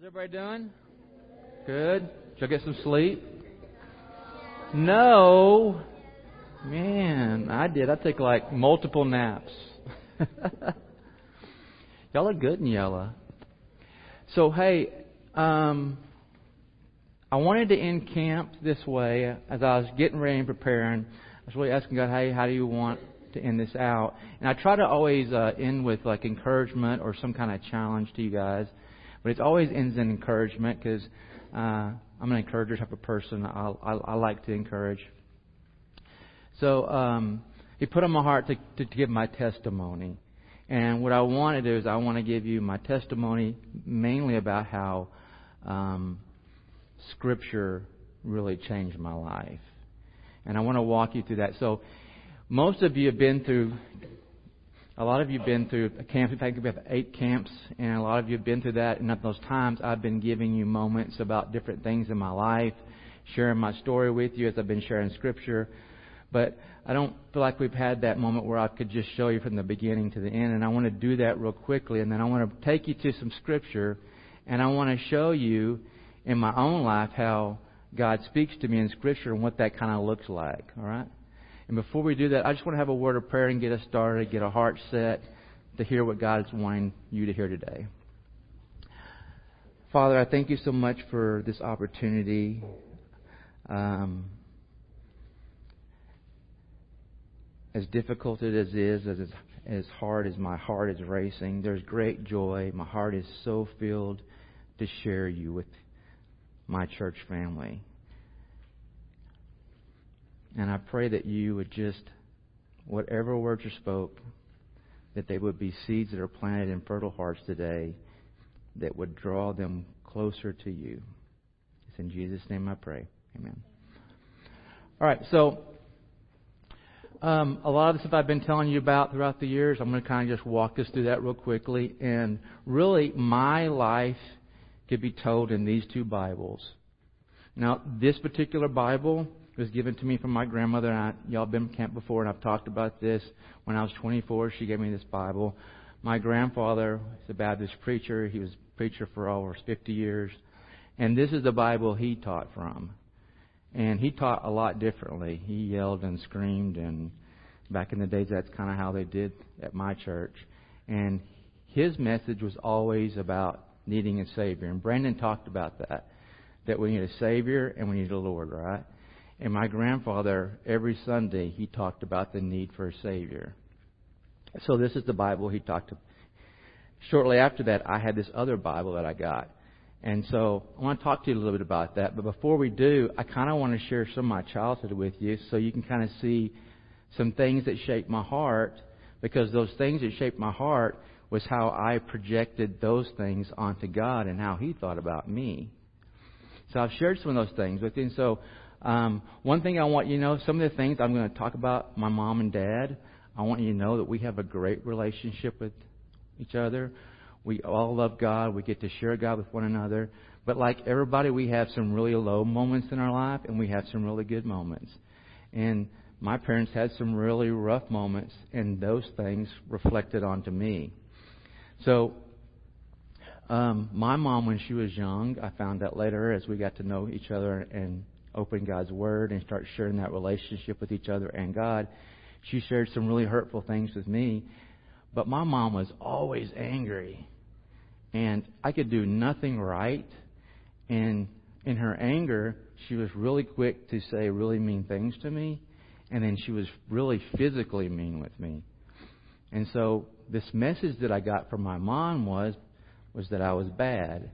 How's everybody doing? Good. Did y'all get some sleep? No. Man, I did. I took like multiple naps. y'all look good in yellow. So hey, um, I wanted to end camp this way as I was getting ready and preparing. I was really asking God, hey, how do you want to end this out? And I try to always uh, end with like encouragement or some kind of challenge to you guys. But it always ends in encouragement because uh, I'm an encourager type of person. I, I, I like to encourage. So um, he put on my heart to, to, to give my testimony. And what I want to do is I want to give you my testimony mainly about how um, Scripture really changed my life. And I want to walk you through that. So most of you have been through a lot of you have been through a camp. In fact, we have eight camps, and a lot of you have been through that. And at those times, I've been giving you moments about different things in my life, sharing my story with you as I've been sharing Scripture. But I don't feel like we've had that moment where I could just show you from the beginning to the end. And I want to do that real quickly. And then I want to take you to some Scripture, and I want to show you in my own life how God speaks to me in Scripture and what that kind of looks like. All right? And before we do that, I just want to have a word of prayer and get us started, get our hearts set to hear what God is wanting you to hear today. Father, I thank you so much for this opportunity. Um, as difficult as it is, as as hard as my heart is racing, there's great joy. My heart is so filled to share you with my church family. And I pray that you would just, whatever words are spoke, that they would be seeds that are planted in fertile hearts today that would draw them closer to you. It's in Jesus' name I pray. Amen. All right, so um, a lot of the stuff I've been telling you about throughout the years, I'm going to kind of just walk us through that real quickly. And really, my life could be told in these two Bibles. Now, this particular Bible was given to me from my grandmother. And I, y'all been camp before, and I've talked about this. When I was 24, she gave me this Bible. My grandfather was a Baptist preacher. He was a preacher for over 50 years. And this is the Bible he taught from. And he taught a lot differently. He yelled and screamed, and back in the days, that's kind of how they did at my church. And his message was always about needing a Savior. And Brandon talked about that. That we need a Savior and we need a Lord, right? And my grandfather, every Sunday, he talked about the need for a Savior. So this is the Bible he talked to. Shortly after that, I had this other Bible that I got. And so I want to talk to you a little bit about that. But before we do, I kind of want to share some of my childhood with you so you can kind of see some things that shaped my heart because those things that shaped my heart was how I projected those things onto God and how He thought about me. So I've shared some of those things with you. And so um, one thing I want you to know, some of the things I'm going to talk about my mom and dad, I want you to know that we have a great relationship with each other. We all love God. We get to share God with one another. But like everybody, we have some really low moments in our life, and we have some really good moments. And my parents had some really rough moments, and those things reflected onto me. So, um, my mom, when she was young, I found out later as we got to know each other and open God's Word and start sharing that relationship with each other and God, she shared some really hurtful things with me. But my mom was always angry. And I could do nothing right. And in her anger, she was really quick to say really mean things to me. And then she was really physically mean with me. And so this message that I got from my mom was was that I was bad.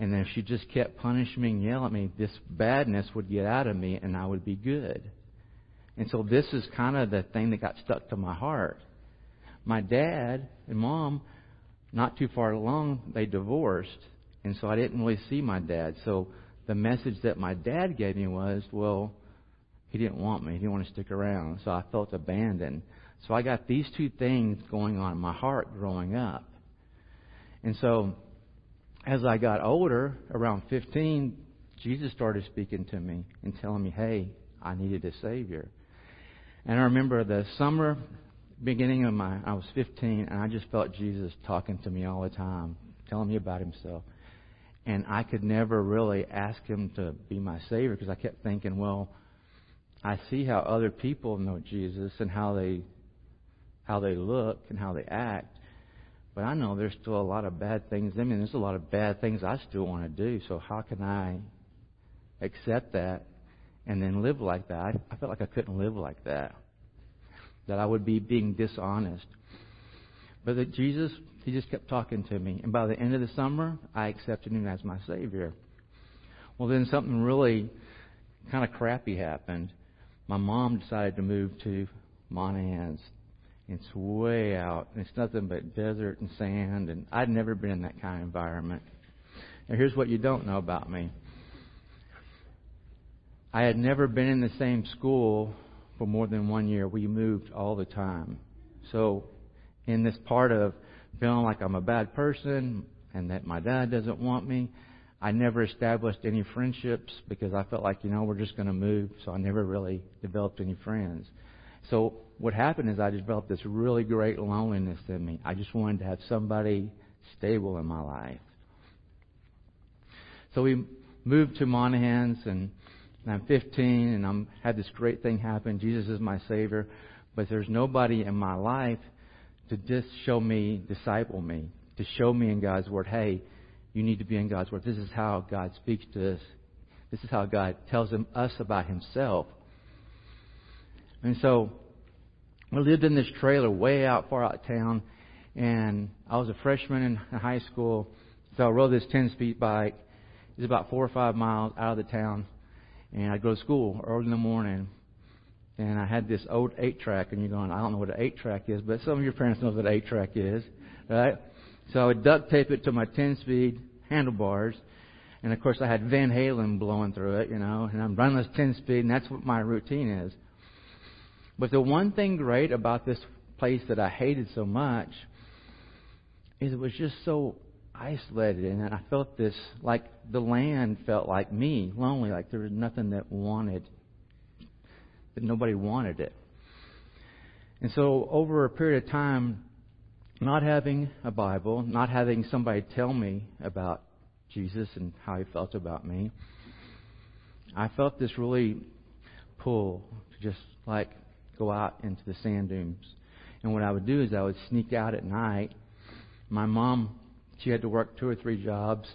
And if she just kept punishing me and yelling at me, this badness would get out of me and I would be good. And so this is kind of the thing that got stuck to my heart. My dad and mom, not too far along, they divorced. And so I didn't really see my dad. So the message that my dad gave me was, well, he didn't want me. He didn't want to stick around. So I felt abandoned. So I got these two things going on in my heart growing up. And so as I got older, around 15, Jesus started speaking to me and telling me, hey, I needed a Savior. And I remember the summer beginning of my, I was 15, and I just felt Jesus talking to me all the time, telling me about Himself. And I could never really ask him to be my Savior because I kept thinking, well, I see how other people know Jesus and how they how they look and how they act. But I know there's still a lot of bad things. I mean, there's a lot of bad things I still want to do. So how can I accept that and then live like that? I, I felt like I couldn't live like that. That I would be being dishonest. But that Jesus, He just kept talking to me. And by the end of the summer, I accepted Him as my Savior. Well, then something really kind of crappy happened. My mom decided to move to Monahans. It's way out. And it's nothing but desert and sand. And I'd never been in that kind of environment. Now, here's what you don't know about me I had never been in the same school for more than one year. We moved all the time. So, in this part of feeling like I'm a bad person and that my dad doesn't want me, I never established any friendships because I felt like, you know, we're just going to move. So I never really developed any friends. So what happened is I developed this really great loneliness in me. I just wanted to have somebody stable in my life. So we moved to Monahans and I'm 15 and I'm had this great thing happen. Jesus is my savior, but there's nobody in my life to just show me, disciple me, to show me in God's word, hey, you need to be in God's word. This is how God speaks to us. This is how God tells us about himself. And so I lived in this trailer way out far out of town, and I was a freshman in high school, so I rode this 10-speed bike. It was about four or five miles out of the town, and I'd go to school early in the morning. And I had this old eight track, and you're going, I don't know what an eight track is, but some of your parents know what an eight track is, right? So I would duct tape it to my 10-speed handlebars, and of course I had Van Halen blowing through it, you know, and I'm running this 10-speed, and that's what my routine is. But the one thing great about this place that I hated so much is it was just so isolated, and I felt this like the land felt like me, lonely, like there was nothing that wanted, that nobody wanted it. And so over a period of time, not having a Bible, not having somebody tell me about Jesus and how he felt about me, I felt this really pull to just like go out into the sand dunes. And what I would do is I would sneak out at night. My mom, she had to work two or three jobs.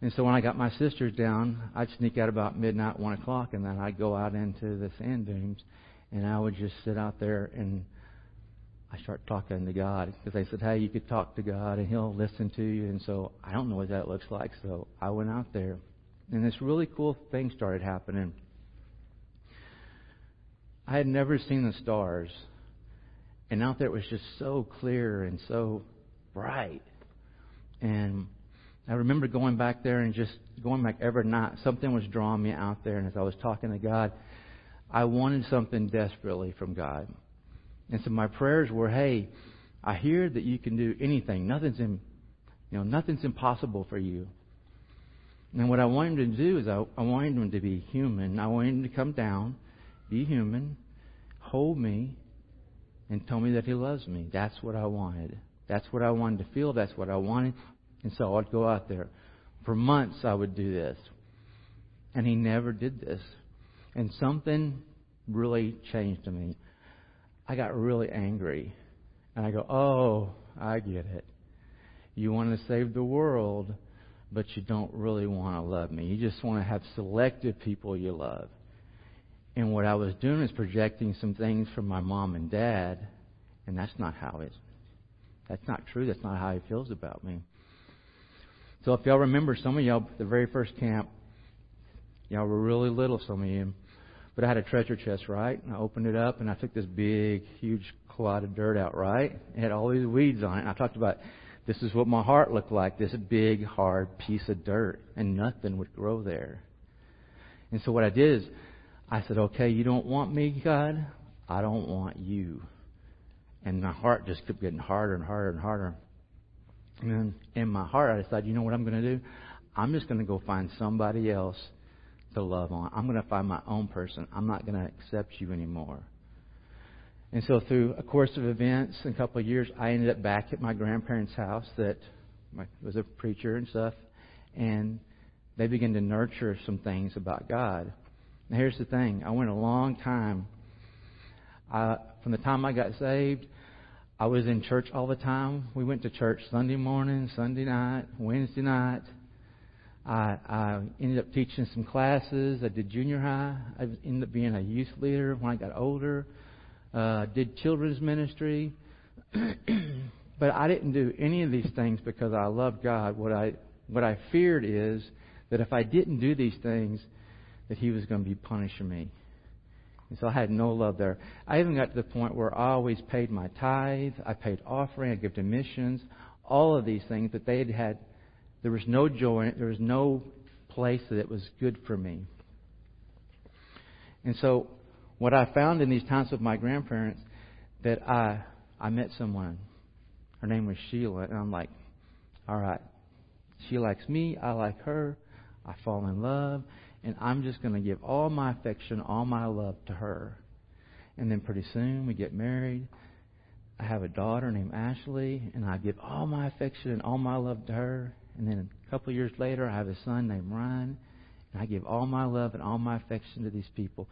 And so when I got my sisters down, I'd sneak out about midnight, one o'clock, and then I'd go out into the sand dunes, and I would just sit out there and I start talking to God because they said, "Hey, you could talk to God and He'll listen to you." And so I don't know what that looks like, so I went out there, and this really cool thing started happening. I had never seen the stars. And out there it was just so clear and so bright. And I remember going back there and just going back every night. Something was drawing me out there. And as I was talking to God, I wanted something desperately from God. And so my prayers were, hey, I hear that you can do anything. Nothing's in, you know, nothing's impossible for you. And what I wanted him to do is I, I wanted him to be human. I wanted him to come down be human, hold me, and tell me that He loves me. That's what I wanted. That's what I wanted to feel. That's what I wanted. And so I'd go out there. For months I would do this. And He never did this. And something really changed to me. I got really angry. And I go, oh, I get it. You want to save the world, but you don't really want to love me. You just want to have selective people you love. And what I was doing is projecting some things from my mom and dad, and that's not how it. That's not true. That's not how he feels about me. So if y'all remember, some of y'all, the very first camp, y'all were really little, some of you. But I had a treasure chest, right? And I opened it up and I took this big, huge clod of dirt out, right? It had all these weeds on it. And I talked about this is what my heart looked like, this big, hard piece of dirt. And nothing would grow there. And so what I did is I said, okay, you don't want me, God? I don't want you. And my heart just kept getting harder and harder and harder. And in my heart, I decided, you know what I'm going to do? I'm just going to go find somebody else to love on. I'm going to find my own person. I'm not going to accept you anymore. And so through a course of events, in a couple of years, I ended up back at my grandparents' house that was a preacher and stuff. and they began to nurture some things about God. Now, here's the thing I went a long time. I, from the time I got saved, I was in church all the time. We went to church Sunday morning, Sunday night, Wednesday night. I, I ended up teaching some classes. I did junior high. I ended up being a youth leader when I got older. Uh, did children's ministry. but I didn't do any of these things because I loved God. What I what I feared is that if I didn't do these things, that He was going to be punishing me. And so I had no love there. I even got to the point where I always paid my tithe, I paid offering, I gave to missions, all of these things but they had had. There was no joy in it. There was no place that it was good for me. And so, what I found in these times with my grandparents, that I I met someone. Her name was Sheila, and I'm like, all right, she likes me, I like her, I fall in love, and I'm just going to give all my affection, all my love to her. And then pretty soon we get married. I have a daughter named Ashley, and I give all my affection and all my love to her. And then a couple of years later, I have a son named Ryan, and I give all my love and all my affection to these people.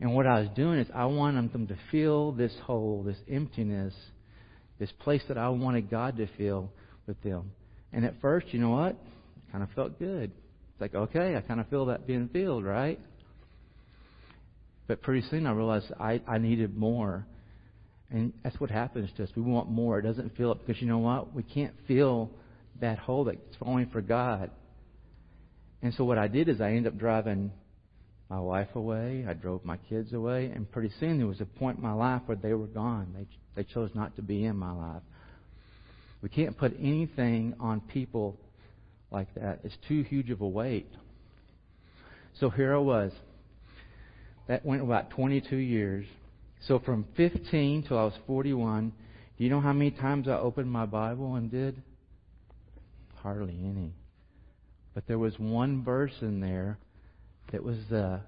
And what I was doing is I wanted them to feel this hole, this emptiness, this place that I wanted God to fill with them. And at first, you know what? It kind of felt good. It's like, okay, I kind of feel that being filled, right? But pretty soon I realized I, I needed more. And that's what happens to us. We want more. It doesn't fill it because you know what? We can't fill that hole that's only for God. And so what I did is I ended up driving my wife away. I drove my kids away. And pretty soon there was a point in my life where they were gone. They, they chose not to be in my life. We can't put anything on people like that. It's too huge of a weight. So here I was. That went about 22 years. So from 15 till I was 41, do you know how many times I opened my Bible and did? Hardly any. But there was one verse in there that was uh,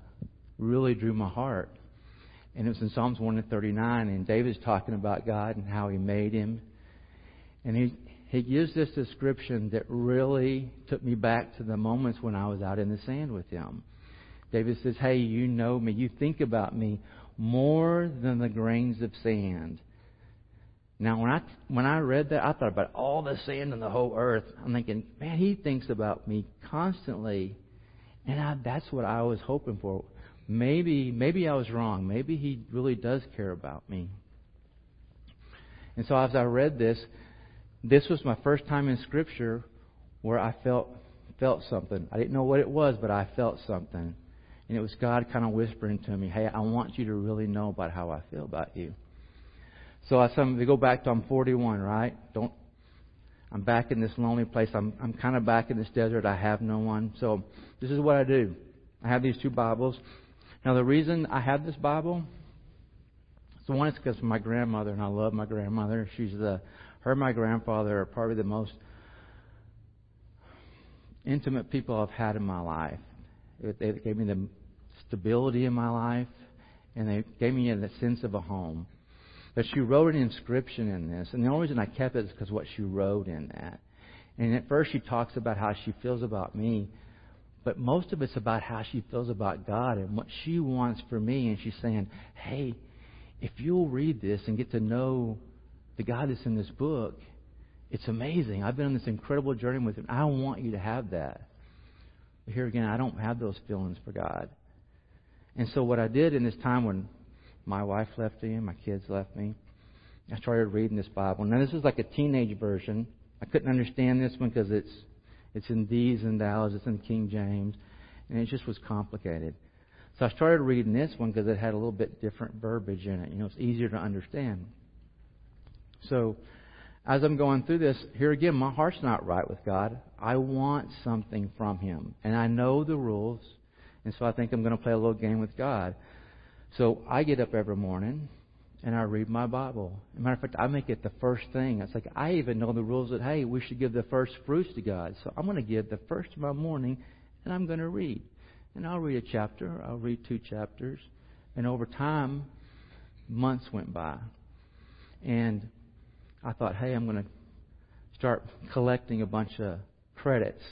really drew my heart. And it was in Psalms 139, and David's talking about God and how he made him. And he, he gives this description that really took me back to the moments when I was out in the sand with him. David says, Hey, you know me. You think about me more than the grains of sand. Now, when I when I read that, I thought about all the sand in the whole earth. I'm thinking, man, he thinks about me constantly, and I, that's what I was hoping for. Maybe maybe I was wrong. Maybe he really does care about me. And so, as I read this, this was my first time in Scripture where I felt felt something. I didn't know what it was, but I felt something. And it was God kind of whispering to me, Hey, I want you to really know about how I feel about you. So I some we go back to I'm 41, right? Don't I'm back in this lonely place. I'm I'm kind of back in this desert. I have no one. So this is what I do. I have these two Bibles. Now the reason I have this Bible, so one is because of my grandmother, and I love my grandmother. She's the her and my grandfather are probably the most intimate people I've had in my life. They gave me the stability in my life, and they gave me the sense of a home. But she wrote an inscription in this, and the only reason I kept it is because what she wrote in that. And at first she talks about how she feels about me, but most of it's about how she feels about God and what she wants for me. And she's saying, hey, if you'll read this and get to know the God that's in this book, it's amazing. I've been on this incredible journey with Him. I want you to have that. But here again, I don't have those feelings for God. And so what I did in this time when my wife left me and my kids left me, I started reading this Bible. Now this is like a teenage version. I couldn't understand this one because it's it's in these and thous, it's in King James, and it just was complicated. So I started reading this one because it had a little bit different verbiage in it. You know, it's easier to understand. So, as I'm going through this, here again, my heart's not right with God. I want something from Him. And I know the rules. And so I think I'm going to play a little game with God. So I get up every morning and I read my Bible. As a matter of fact, I make it the first thing. It's like I even know the rules that, hey, we should give the first fruits to God. So I'm going to give the first of my morning and I'm going to read. And I'll read a chapter, I'll read two chapters. And over time, months went by. And I thought, hey, I'm going to start collecting a bunch of credits.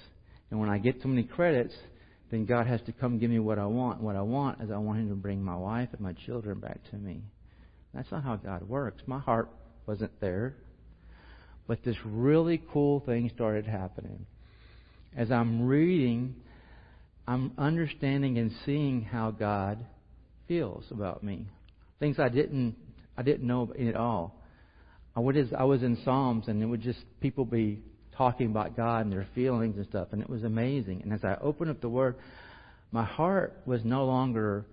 And when I get too many credits, then God has to come give me what I want. What I want is I want Him to bring my wife and my children back to me. That's not how God works. My heart wasn't there. But this really cool thing started happening. As I'm reading, I'm understanding and seeing how God feels about me. Things I didn't I didn't know at all. I was in Psalms and it would just people be talking about God and their feelings and stuff, and it was amazing. And as I opened up the Word, my heart was no longer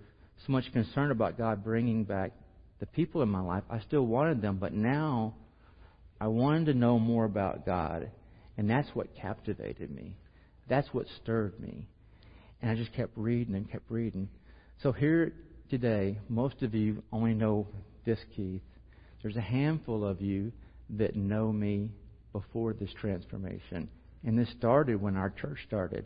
so much concerned about God bringing back the people in my life. I still wanted them, but now I wanted to know more about God, and that's what captivated me. That's what stirred me. And I just kept reading and kept reading. So here today, most of you only know this, Keith. There's a handful of you that know me before this transformation. And this started when our church started.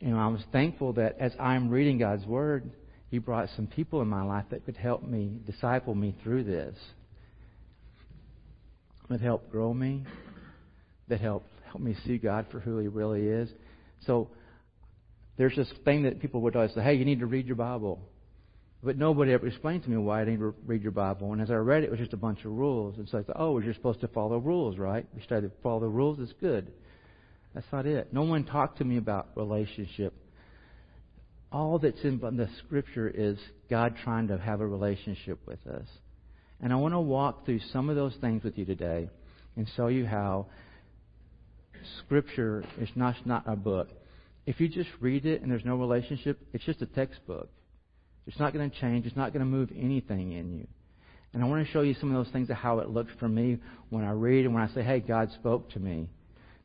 And I was thankful that as I'm reading God's Word, He brought some people in my life that could help me, disciple me through this. That helped grow me, that helped help me see God for who He really is. So there's this thing that people would always say, hey, you need to read your Bible. But nobody ever explained to me why I to read your Bible. And as I read it, it was just a bunch of rules. And so I thought, oh, well, you're supposed to follow rules, right? You started to follow the rules, it's good. That's not it. No one talked to me about relationship. All that's in the Scripture is God trying to have a relationship with us. And I want to walk through some of those things with you today and show you how Scripture is not, not a book. If you just read it and there's no relationship, it's just a textbook. It's not going to change. It's not going to move anything in you. And I want to show you some of those things of how it looks for me when I read and when I say, hey, God spoke to me.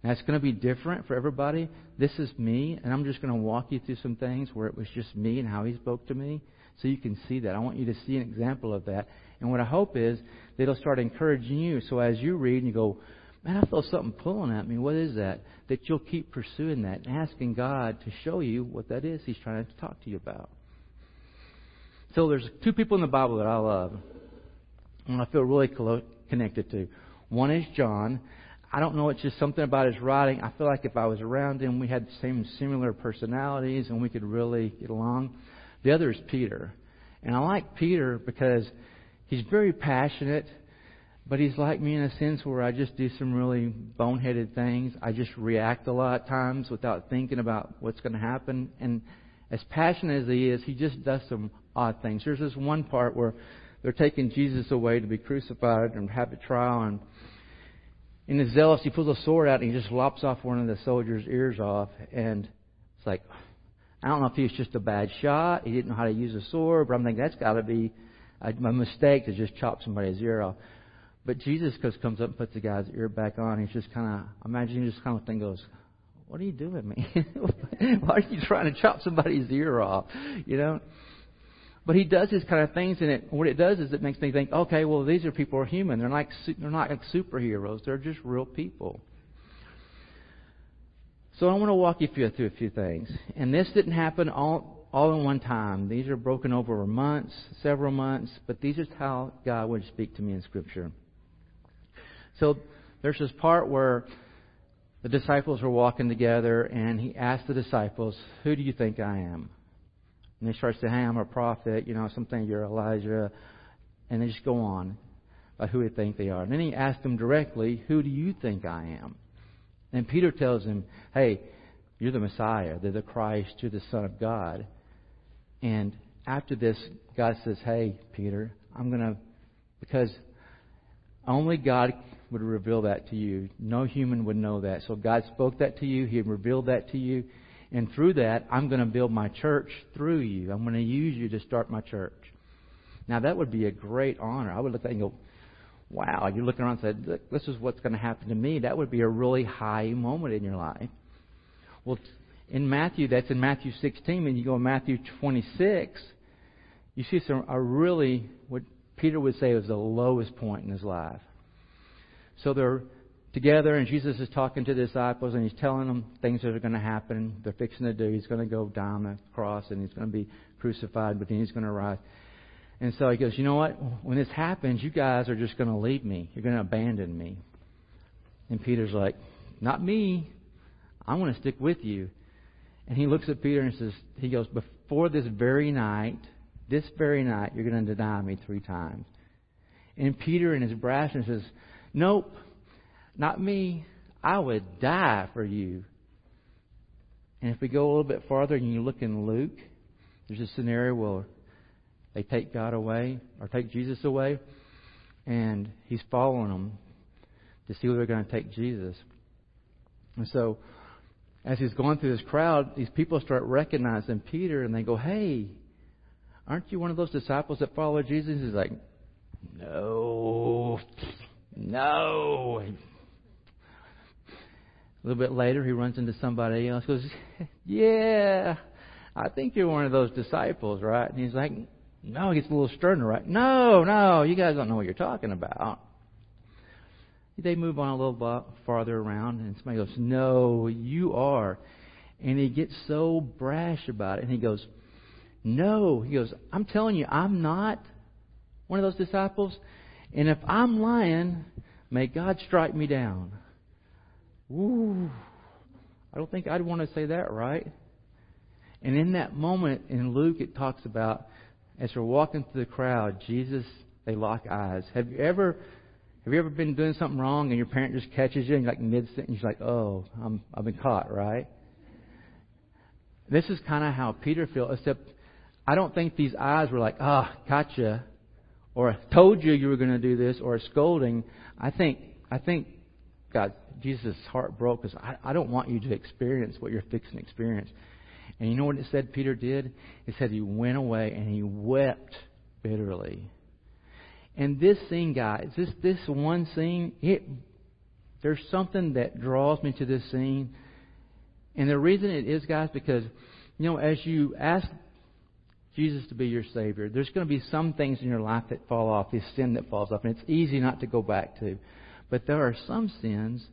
Now, it's going to be different for everybody. This is me, and I'm just going to walk you through some things where it was just me and how He spoke to me so you can see that. I want you to see an example of that. And what I hope is that it'll start encouraging you. So as you read and you go, man, I feel something pulling at me. What is that? That you'll keep pursuing that and asking God to show you what that is He's trying to talk to you about. So there's two people in the Bible that I love and I feel really connected to. One is John. I don't know, it's just something about his writing. I feel like if I was around him, we had the same similar personalities and we could really get along. The other is Peter. And I like Peter because he's very passionate, but he's like me in a sense where I just do some really boneheaded things. I just react a lot of times without thinking about what's going to happen. And as passionate as he is, he just does some odd things. There's this one part where they're taking Jesus away to be crucified and have a trial, and in his zealous, he pulls a sword out and he just lops off one of the soldiers' ears off, and it's like, I don't know if he was just a bad shot. He didn't know how to use a sword, but I'm thinking that's got to be a, mistake to just chop somebody's ear off. But Jesus comes up and puts the guy's ear back on. He's just kind of, imagine he just kind of thing goes, what are you doing, man? Why are you trying to chop somebody's ear off? You know? But he does these kind of things, and it, what it does is it makes me think, okay, well, these are people who are human. They're like they're not like superheroes. They're just real people. So I want to walk you through, a few things. And this didn't happen all all in one time. These are broken over months, several months, but these are how God would speak to me in Scripture. So there's this part where the disciples were walking together, and he asked the disciples, Who do you think I am? And they start saying, Hey, I'm a prophet, you know, something you're Elijah. And they just go on about who they think they are. And then he asked them directly, Who do you think I am? And Peter tells him, Hey, you're the Messiah, they're the Christ, you're the Son of God. And after this, God says, Hey, Peter, I'm going to, because only God would reveal that to you. No human would know that. So God spoke that to you. He revealed that to you. And through that, I'm going to build my church through you. I'm going to use you to start my church. Now, that would be a great honor. I would look at that and go, wow, you're looking around and say, look, this is what's going to happen to me. That would be a really high moment in your life. Well, in Matthew, that's in Matthew 16, and you go to Matthew 26, you see some a really, what Peter would say was the lowest point in his life. So they're together, and Jesus is talking to the disciples, and he's telling them things that are going to happen. They're fixing to do. He's going to go down the cross, and he's going to be crucified, but then he's going to rise. And so he goes, You know what? When this happens, you guys are just going to leave me. You're going to abandon me. And Peter's like, Not me. I'm going to stick with you. And he looks at Peter and says, he goes, before this very night, this very night, you're going to deny me three times. And Peter, in his brashness, says, Nope, not me. I would die for you. And if we go a little bit farther and you look in Luke, there's a scenario where they take God away or take Jesus away, and he's following them to see where they're going to take Jesus. And so, as he's going through this crowd, these people start recognizing Peter, and they go, "Hey, aren't you one of those disciples that follow Jesus?" He's like, "No, no." A little bit later, he runs into somebody else. Goes, "Yeah, I think you're one of those disciples, right?" And he's like, "No." He gets a little sterner, right? No, no, you guys don't know what you're talking about. They move on a little farther around, and somebody goes, "No, you are." And he gets so brash about it, and he goes, "No." He goes, "I'm telling you, I'm not one of those disciples, and if I'm lying, may God strike me down." Ooh, I don't think I'd want to say that, right? And in that moment in Luke, it talks about as we're walking through the crowd, Jesus, they lock eyes. Have you ever, have you ever been doing something wrong and your parent just catches you and you like mid sentence, you're like, oh, I'm, I've been caught, right? This is kind of how Peter felt, except I don't think these eyes were like, ah, oh, gotcha, or told you you were going to do this, or scolding. I think, I think Jesus' heart broke because I, I don't want you to experience what you're fixing to experience. And you know what it said Peter did? It said he went away and he wept bitterly. And this scene, guys, this this one scene, it there's something that draws me to this scene. And the reason it is, guys, because you know, as you ask Jesus to be your Savior, there's going to be some things in your life that fall off, this sin that falls off, and it's easy not to go back to. But there are some sins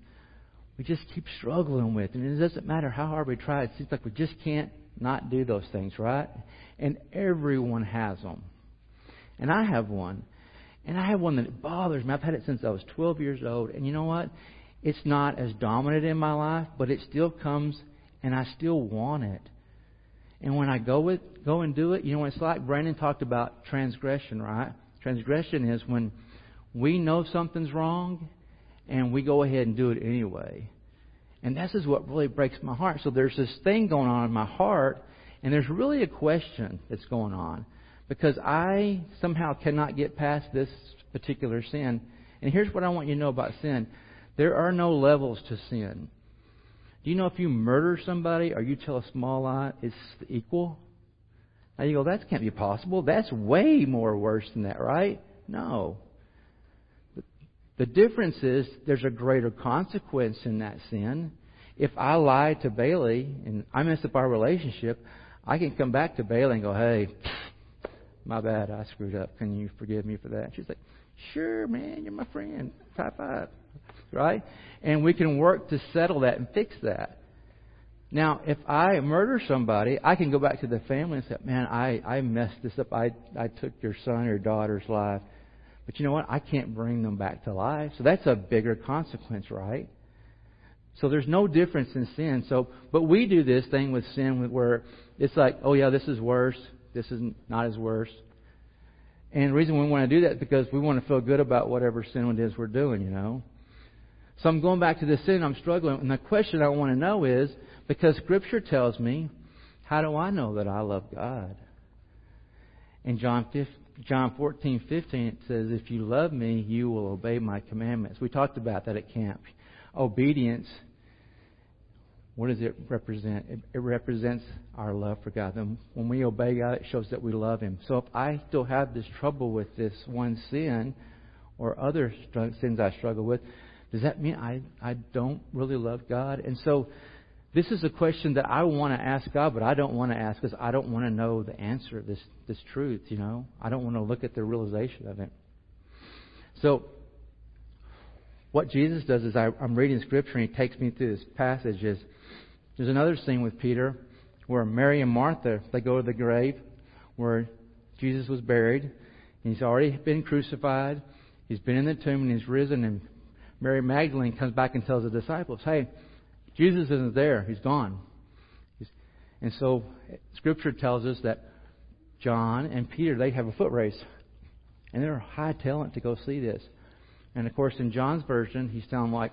we just keep struggling with. And it doesn't matter how hard we try, it seems like we just can't not do those things, right? And everyone has them. And I have one. And I have one that bothers me. I've had it since I was 12 years old. And you know what? It's not as dominant in my life, but it still comes and I still want it. And when I go with go and do it, you know what it's like? Brandon talked about transgression, right? Transgression is when we know something's wrong and we go ahead and do it anyway. And this is what really breaks my heart. So there's this thing going on in my heart, and there's really a question that's going on because I somehow cannot get past this particular sin. And here's what I want you to know about sin there are no levels to sin. Do you know if you murder somebody or you tell a small lie, it's equal? Now you go, that can't be possible. That's way more worse than that, right? No. The difference is there's a greater consequence in that sin. If I lie to Bailey and I mess up our relationship, I can come back to Bailey and go, hey, my bad, I screwed up. Can you forgive me for that? She's like, sure, man, you're my friend. High five. Right? And we can work to settle that and fix that. Now, if I murder somebody, I can go back to the family and say, man, I, I messed this up. I, I took your son or daughter's life. But you know what? I can't bring them back to life. So that's a bigger consequence, right? So there's no difference in sin. So, but we do this thing with sin where it's like, oh yeah, this is worse. This is not as worse. And the reason we want to do that is because we want to feel good about whatever sin it is we're doing, you know. So I'm going back to the sin I'm struggling. And the question I want to know is, because Scripture tells me, how do I know that I love God? In John 15, John 14, 15, it says, If you love me, you will obey my commandments. We talked about that at camp. Obedience, what does it represent? It, it represents our love for God. And when we obey God, it shows that we love Him. So if I still have this trouble with this one sin or other sins I struggle with, does that mean I, I don't really love God? And so this is a question that I want to ask God, but I don't want to ask because I don't want to know the answer of this, this truth, you know. I don't want to look at the realization of it. So, what Jesus does is I, I'm reading Scripture and He takes me through this passage. Is there's another scene with Peter where Mary and Martha they go to the grave where Jesus was buried. And He's already been crucified. He's been in the tomb and he's risen. And Mary Magdalene comes back and tells the disciples, "Hey, Jesus isn't there. He's gone. He's, and so Scripture tells us that John and Peter, they have a foot race. And they're high talent to go see this. And of course, in John's version, he's telling like,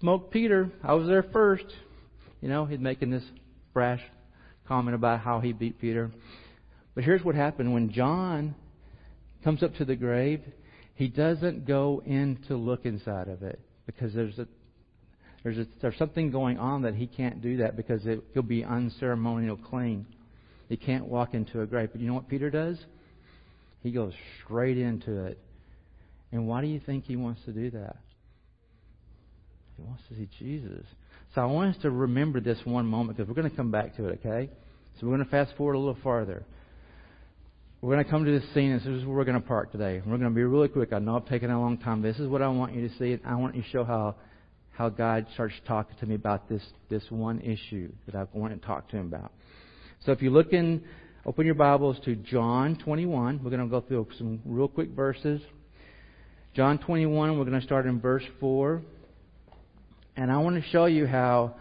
Smoke Peter, I was there first. You know, he's making this brash comment about how he beat Peter. But here's what happened when John comes up to the grave, he doesn't go in to look inside of it because there's a there's a, there's something going on that he can't do that because it, he'll be unceremonial clean. He can't walk into a grave. But you know what Peter does? He goes straight into it. And why do you think he wants to do that? He wants to see Jesus. So I want us to remember this one moment because we're going to come back to it, okay? So we're going to fast forward a little farther. We're going to come to this scene, and this is where we're going to park today. We're going to be really quick. I know I've taken a long time. This is what I want you to see. And I want you to show how how God starts talking to me about this this one issue that I want to talk to him about. So if you look in, open your Bibles to John 21. We're going to go through some real quick verses. John 21. We're going to start in verse four, and I want to show you how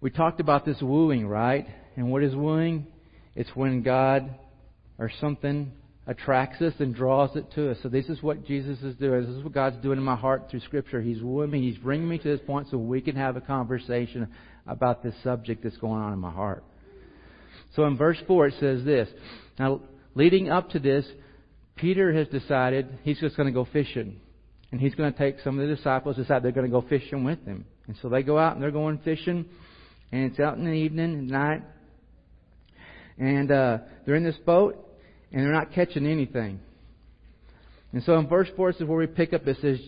we talked about this wooing, right? And what is wooing? It's when God or something attracts us and draws it to us. So this is what Jesus is doing. This is what God's doing in my heart through Scripture. He's wooing me. He's bringing me to this point so we can have a conversation about this subject that's going on in my heart. So in verse 4 it says this. Now, leading up to this, Peter has decided he's just going to go fishing. And he's going to take some of the disciples, decide they're going to go fishing with him. And so they go out and they're going fishing. And it's out in the evening, at night. And uh, they're in this boat and they're not catching anything. And so in verse 4 this is where we pick up. It says,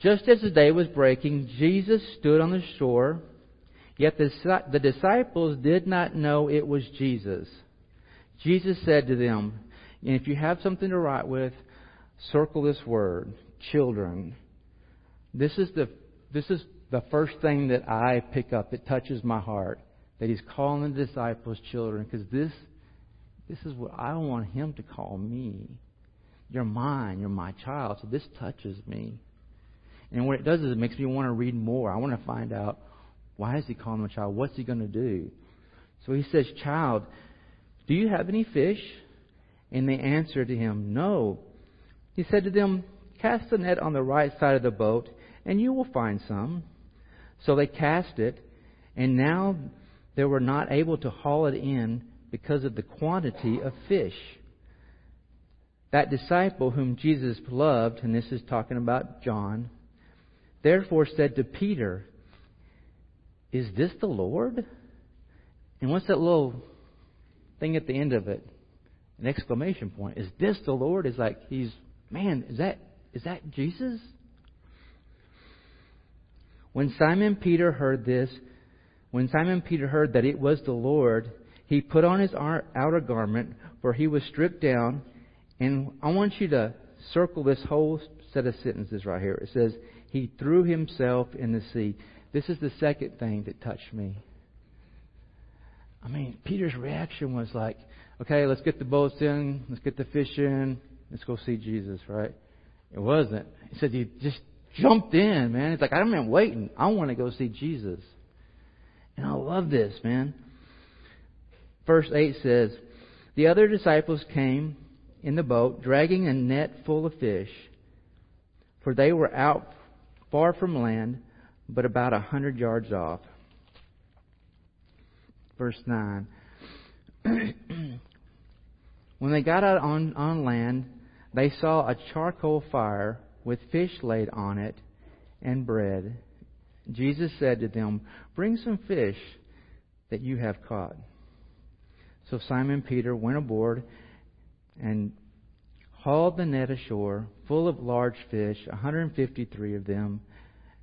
Just as the day was breaking, Jesus stood on the shore, yet the, the disciples did not know it was Jesus. Jesus said to them, and if you have something to write with, circle this word, children. This is the, this is the first thing that I pick up that touches my heart. That he's calling the disciples children, because this this is what I want him to call me. You're mine. You're my child. So this touches me. And what it does is it makes me want to read more. I want to find out why is he calling him a child? What's he going to do? So he says, Child, do you have any fish? And they answered to him, No. He said to them, Cast the net on the right side of the boat, and you will find some. So they cast it, and now they were not able to haul it in because of the quantity of fish. That disciple whom Jesus loved, and this is talking about John, therefore said to Peter, Is this the Lord? And what's that little thing at the end of it? An exclamation point. Is this the Lord? Is like he's man, is that is that Jesus? When Simon Peter heard this, when Simon Peter heard that it was the Lord, he put on his outer garment, for he was stripped down. And I want you to circle this whole set of sentences right here. It says, He threw himself in the sea. This is the second thing that touched me. I mean, Peter's reaction was like, okay, let's get the boats in, let's get the fish in, let's go see Jesus, right? It wasn't. He said he just jumped in, man. It's like, I'm not waiting. I want to go see Jesus. And I love this, man verse 8 says, The other disciples came in the boat, dragging a net full of fish, for they were out far from land, but about a hundred yards off. Verse 9. when they got out on, on land, they saw a charcoal fire with fish laid on it and bread. Jesus said to them, Bring some fish that you have caught. So Simon Peter went aboard and hauled the net ashore, full of large fish, 153 of them.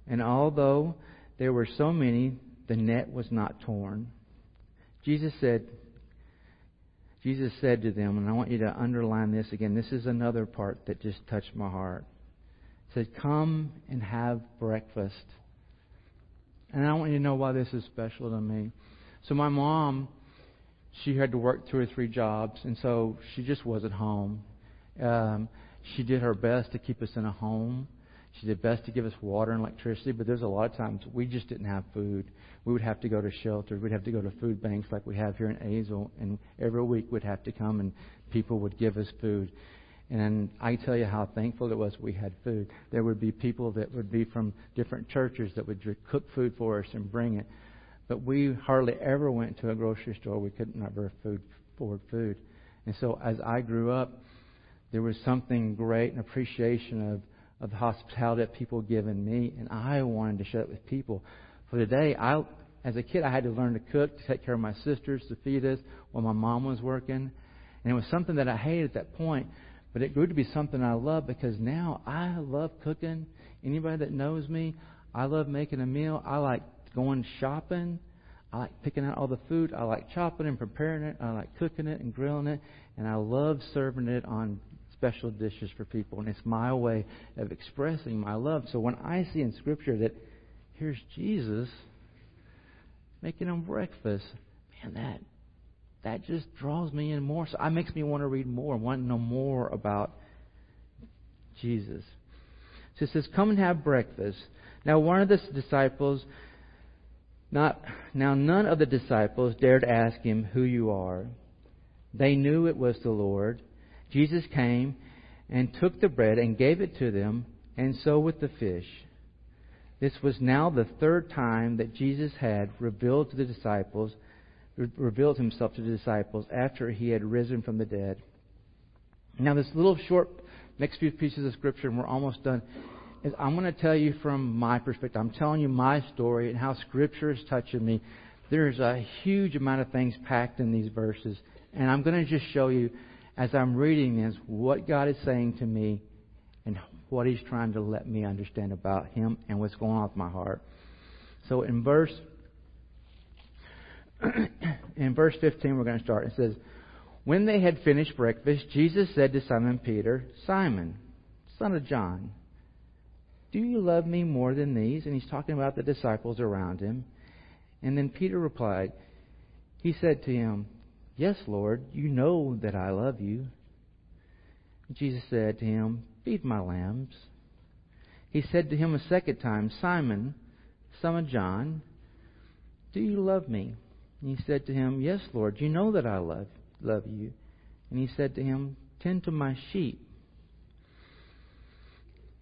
And although there were so many, the net was not torn. Jesus said, Jesus said to them, and I want you to underline this again. This is another part that just touched my heart. He said, Come and have breakfast. And I want you to know why this is special to me. So my mom she had to work two or three jobs, and so she just wasn't home. Um, she did her best to keep us in a home. She did best to give us water and electricity, but there's a lot of times we just didn't have food. We would have to go to shelters. We'd have to go to food banks like we have here in Azle, and every week we'd have to come and people would give us food. And I tell you how thankful it was we had food. There would be people that would be from different churches that would cook food for us and bring it. But we hardly ever went to a grocery store. We couldn't ever food, afford food. And so as I grew up, there was something great and appreciation of, of the hospitality that people given me, and I wanted to share it with people. For today, I, as a kid, I had to learn to cook, to take care of my sisters, to feed us while my mom was working. And it was something that I hated at that point. But it grew to be something I love because now I love cooking. Anybody that knows me, I love making a meal. I like going shopping. I like picking out all the food. I like chopping and preparing it. I like cooking it and grilling it. And I love serving it on special dishes for people. And it's my way of expressing my love. So when I see in Scripture that here's Jesus making them breakfast, man, that that just draws me in more. So it makes me want to read more, want to know more about Jesus. So it says, Come and have breakfast. Now one of the disciples not now none of the disciples dared ask him who you are. They knew it was the Lord. Jesus came and took the bread and gave it to them, and so with the fish. This was now the third time that Jesus had revealed to the disciples revealed himself to the disciples after he had risen from the dead. Now, this little short next few pieces of scripture, and we're almost done, is I'm going to tell you from my perspective. I'm telling you my story and how scripture is touching me. There's a huge amount of things packed in these verses, and I'm going to just show you as I'm reading this what God is saying to me and what He's trying to let me understand about Him and what's going on with my heart. So in verse in verse 15, we're going to start. It says, When they had finished breakfast, Jesus said to Simon Peter, Simon, son of John, do you love me more than these? And he's talking about the disciples around him. And then Peter replied, He said to him, Yes, Lord, you know that I love you. Jesus said to him, Feed my lambs. He said to him a second time, Simon, son of John, do you love me? And he said to him, Yes, Lord, you know that I love, love you. And he said to him, Tend to my sheep.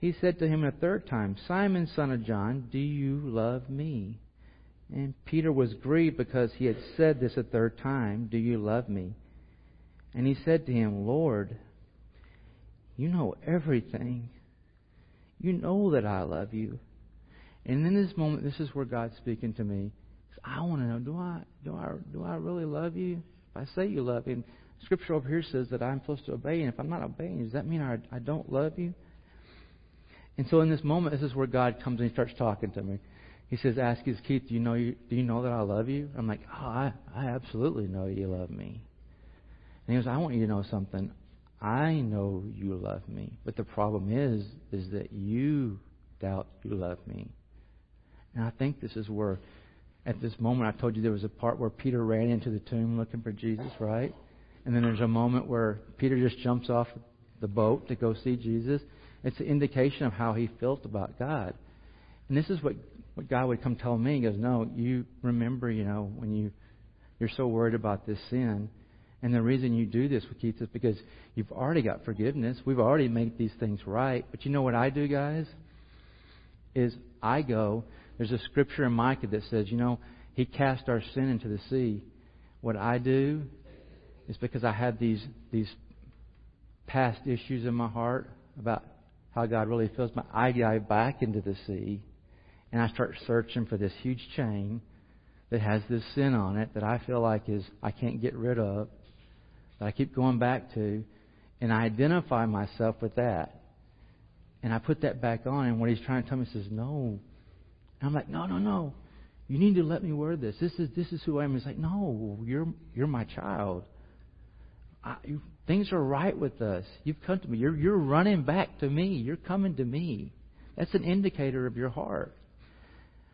He said to him a third time, Simon, son of John, do you love me? And Peter was grieved because he had said this a third time, Do you love me? And he said to him, Lord, you know everything. You know that I love you. And in this moment, this is where God's speaking to me. I want to know, do I, do I, do I really love you? If I say you love me, Scripture over here says that I'm supposed to obey, and if I'm not obeying, does that mean I, I don't love you? And so in this moment, this is where God comes and he starts talking to me. He says, "Ask you, Keith, do you know you, do you know that I love you?" I'm like, "Oh, I, I absolutely know you love me." And he goes, "I want you to know something. I know you love me, but the problem is, is that you doubt you love me." And I think this is where at this moment, I told you there was a part where Peter ran into the tomb looking for Jesus, right? And then there's a moment where Peter just jumps off the boat to go see Jesus. It's an indication of how he felt about God. And this is what, what God would come tell me. He goes, No, you remember, you know, when you, you're so worried about this sin. And the reason you do this, with Keith, is because you've already got forgiveness. We've already made these things right. But you know what I do, guys? Is I go there's a scripture in Micah that says, you know, He cast our sin into the sea. What I do is because I have these these past issues in my heart about how God really feels. I dive back into the sea, and I start searching for this huge chain that has this sin on it that I feel like is I can't get rid of, that I keep going back to, and I identify myself with that. And I put that back on, and what he's trying to tell me says, No, and I'm like, no, no, no. You need to let me wear this. This is this is who I am. He's like, no, you're you're my child. I, things are right with us. You've come to me. You're you're running back to me. You're coming to me. That's an indicator of your heart.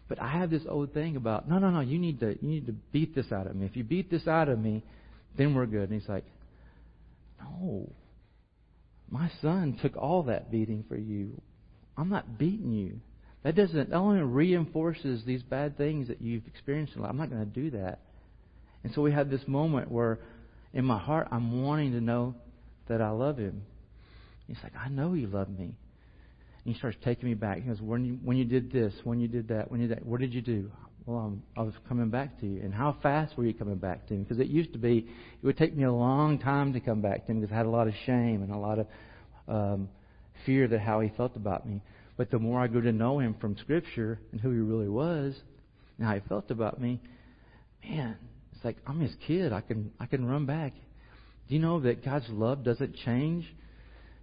But I have this old thing about no, no, no. You need to you need to beat this out of me. If you beat this out of me, then we're good. And he's like, no. My son took all that beating for you. I'm not beating you. That doesn't that only reinforces these bad things that you've experienced in life. I'm not going to do that. And so we have this moment where in my heart I'm wanting to know that I love him. He's like, I know you love me. And he starts taking me back. He goes, when you, when you did this, when you did that, when you did that, what did you do? Well, I'm, I was coming back to you. And how fast were you coming back to him? Because it used to be, it would take me a long time to come back to him because I had a lot of shame and a lot of um, fear that how he felt about me. But the more I grew to know him from Scripture and who he really was and how he felt about me, man, it's like I'm his kid. I can I can run back. Do you know that God's love doesn't change?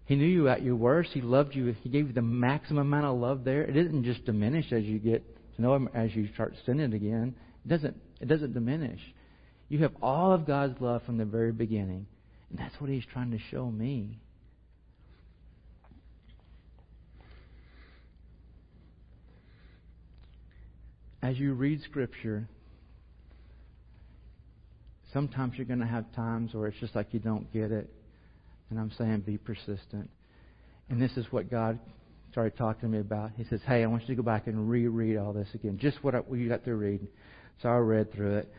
He knew you at your worst. He loved you. He gave you the maximum amount of love there. It doesn't just diminish as you get to know Him, as you start sinning again. It doesn't. It doesn't diminish. You have all of God's love from the very beginning, and that's what He's trying to show me. As you read Scripture, sometimes you're going to have times where it's just like you don't get it. And I'm saying be persistent. And this is what God started talking to me about. He says, Hey, I want you to go back and reread all this again. Just what, you got to read. So I read through it.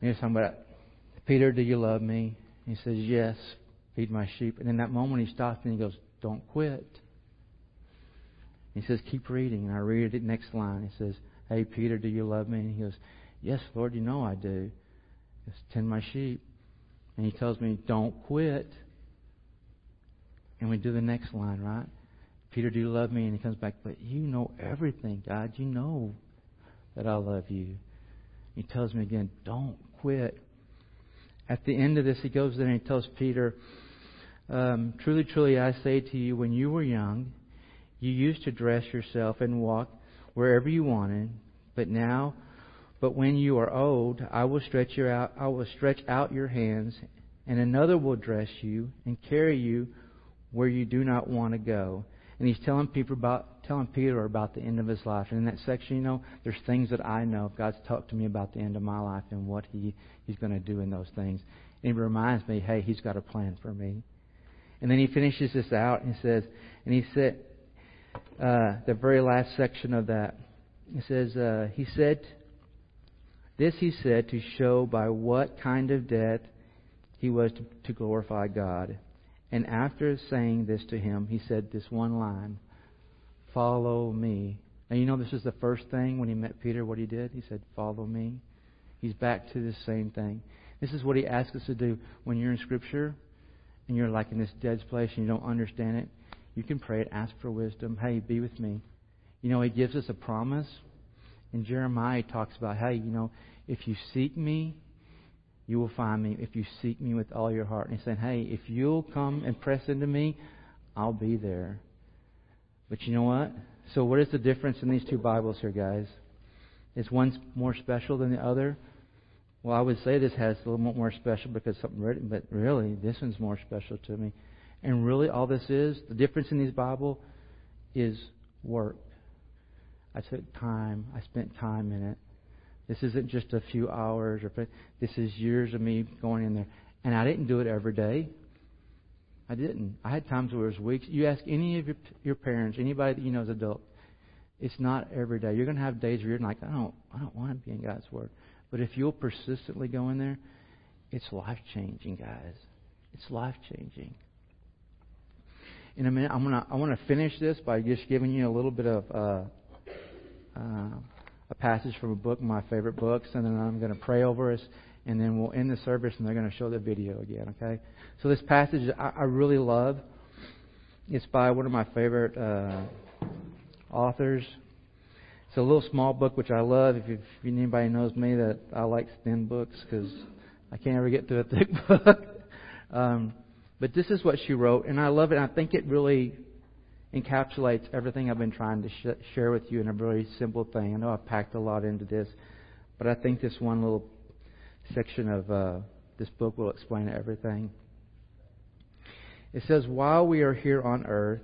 And he's talking about, Peter, do you love me? He says, Yes, feed my sheep. And in that moment, he stops and he goes, Don't quit. He says, Keep reading. And I read it next line. He says, Hey, Peter, do you love me? And he goes, Yes, Lord, you know I do. Just tend my sheep. And he tells me, Don't quit. And we do the next line, right? Peter, do you love me? And he comes back, but you know everything, God. You know that I love you. He tells me again, don't quit. At the end of this, he goes there and he tells Peter, um, Truly, truly, I say to you, when you were young, you used to dress yourself and walk wherever you wanted, but now, but when you are old, I will stretch out, I will stretch out your hands, and another will dress you and carry you where you do not want to go. And he's telling people about telling Peter about the end of his life. And in that section, you know, there's things that I know. God's talked to me about the end of my life and what he, he's going to do in those things. And he reminds me, hey, he's got a plan for me. And then he finishes this out and he says, and he said, uh, the very last section of that, he says, uh, he said, this he said to show by what kind of death he was to, to glorify God. And after saying this to him, he said this one line Follow me. And you know, this is the first thing when he met Peter, what he did? He said, Follow me. He's back to the same thing. This is what he asks us to do when you're in Scripture and you're like in this dead place and you don't understand it. You can pray it, ask for wisdom. Hey, be with me. You know, he gives us a promise. In Jeremiah, talks about, hey, you know, if you seek me, you will find me if you seek me with all your heart. And he's saying, hey, if you'll come and press into me, I'll be there. But you know what? So, what is the difference in these two Bibles here, guys? Is one more special than the other? Well, I would say this has a little more special because something written, but really, this one's more special to me. And really, all this is, the difference in these Bible is work. I took time. I spent time in it. This isn't just a few hours or this is years of me going in there. And I didn't do it every day. I didn't. I had times where it was weeks. You ask any of your your parents, anybody that you know is adult, it's not every day. You're going to have days where you're like, I don't, I don't want to be in God's Word. But if you'll persistently go in there, it's life changing, guys. It's life changing. In a minute, I'm gonna, I want to finish this by just giving you a little bit of uh, uh, a passage from a book, my favorite books, and then I'm going to pray over us, and then we'll end the service, and they're going to show the video again. Okay? So this passage I, I really love. It's by one of my favorite uh, authors. It's a little small book which I love. If, if anybody knows me, that I like thin books because I can't ever get through a thick book. um, but this is what she wrote, and I love it. I think it really encapsulates everything I've been trying to sh- share with you in a very simple thing. I know I've packed a lot into this, but I think this one little section of uh, this book will explain everything. It says, While we are here on earth,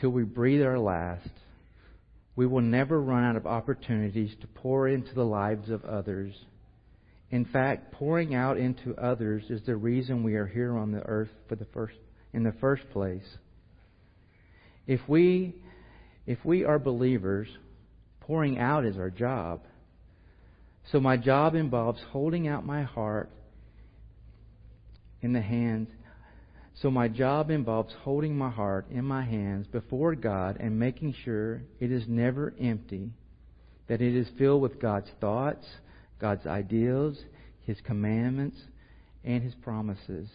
till we breathe our last, we will never run out of opportunities to pour into the lives of others. In fact, pouring out into others is the reason we are here on the earth for the first, in the first place. If we if we are believers, pouring out is our job. So my job involves holding out my heart in the hands. So my job involves holding my heart in my hands before God and making sure it is never empty, that it is filled with God's thoughts, God's ideals, His commandments, and His promises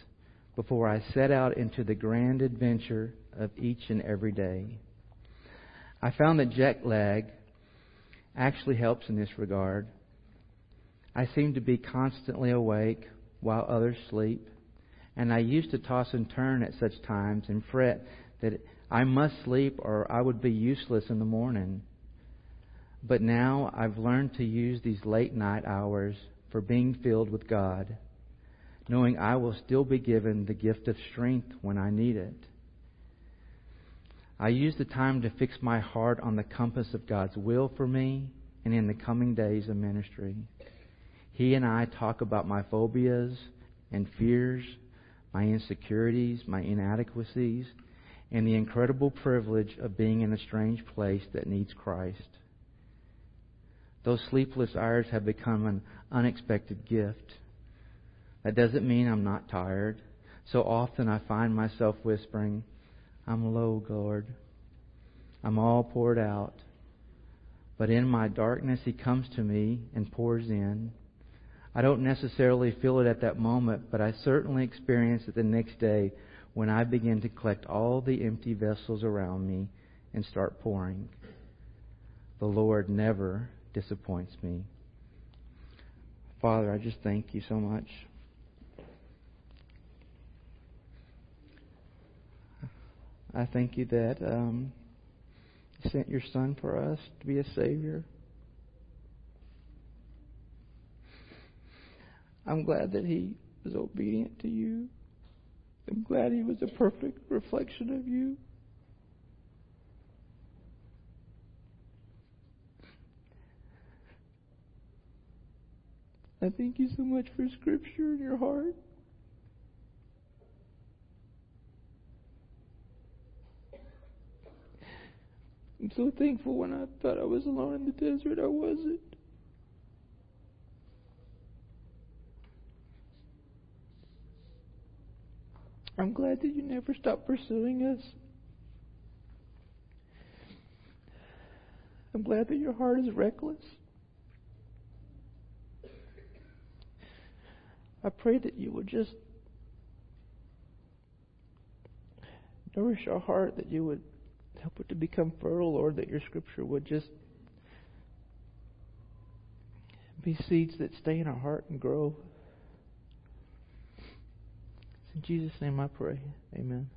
before I set out into the grand adventure of each and every day. I found that jet lag actually helps in this regard. I seem to be constantly awake while others sleep, and I used to toss and turn at such times and fret that I must sleep or I would be useless in the morning. But now I've learned to use these late night hours for being filled with God, knowing I will still be given the gift of strength when I need it. I use the time to fix my heart on the compass of God's will for me and in the coming days of ministry. He and I talk about my phobias and fears, my insecurities, my inadequacies, and the incredible privilege of being in a strange place that needs Christ. Those sleepless hours have become an unexpected gift. That doesn't mean I'm not tired. So often I find myself whispering, I'm low, Lord. I'm all poured out. But in my darkness, He comes to me and pours in. I don't necessarily feel it at that moment, but I certainly experience it the next day when I begin to collect all the empty vessels around me and start pouring. The Lord never disappoints me. Father, I just thank you so much. I thank you that um, you sent your Son for us to be a Savior. I'm glad that He was obedient to you. I'm glad He was a perfect reflection of you. I thank you so much for Scripture in your heart. I'm so thankful when I thought I was alone in the desert, I wasn't. I'm glad that you never stopped pursuing us. I'm glad that your heart is reckless. I pray that you would just nourish our heart, that you would Help it to become fertile, Lord, that your scripture would just be seeds that stay in our heart and grow. in Jesus' name I pray. Amen.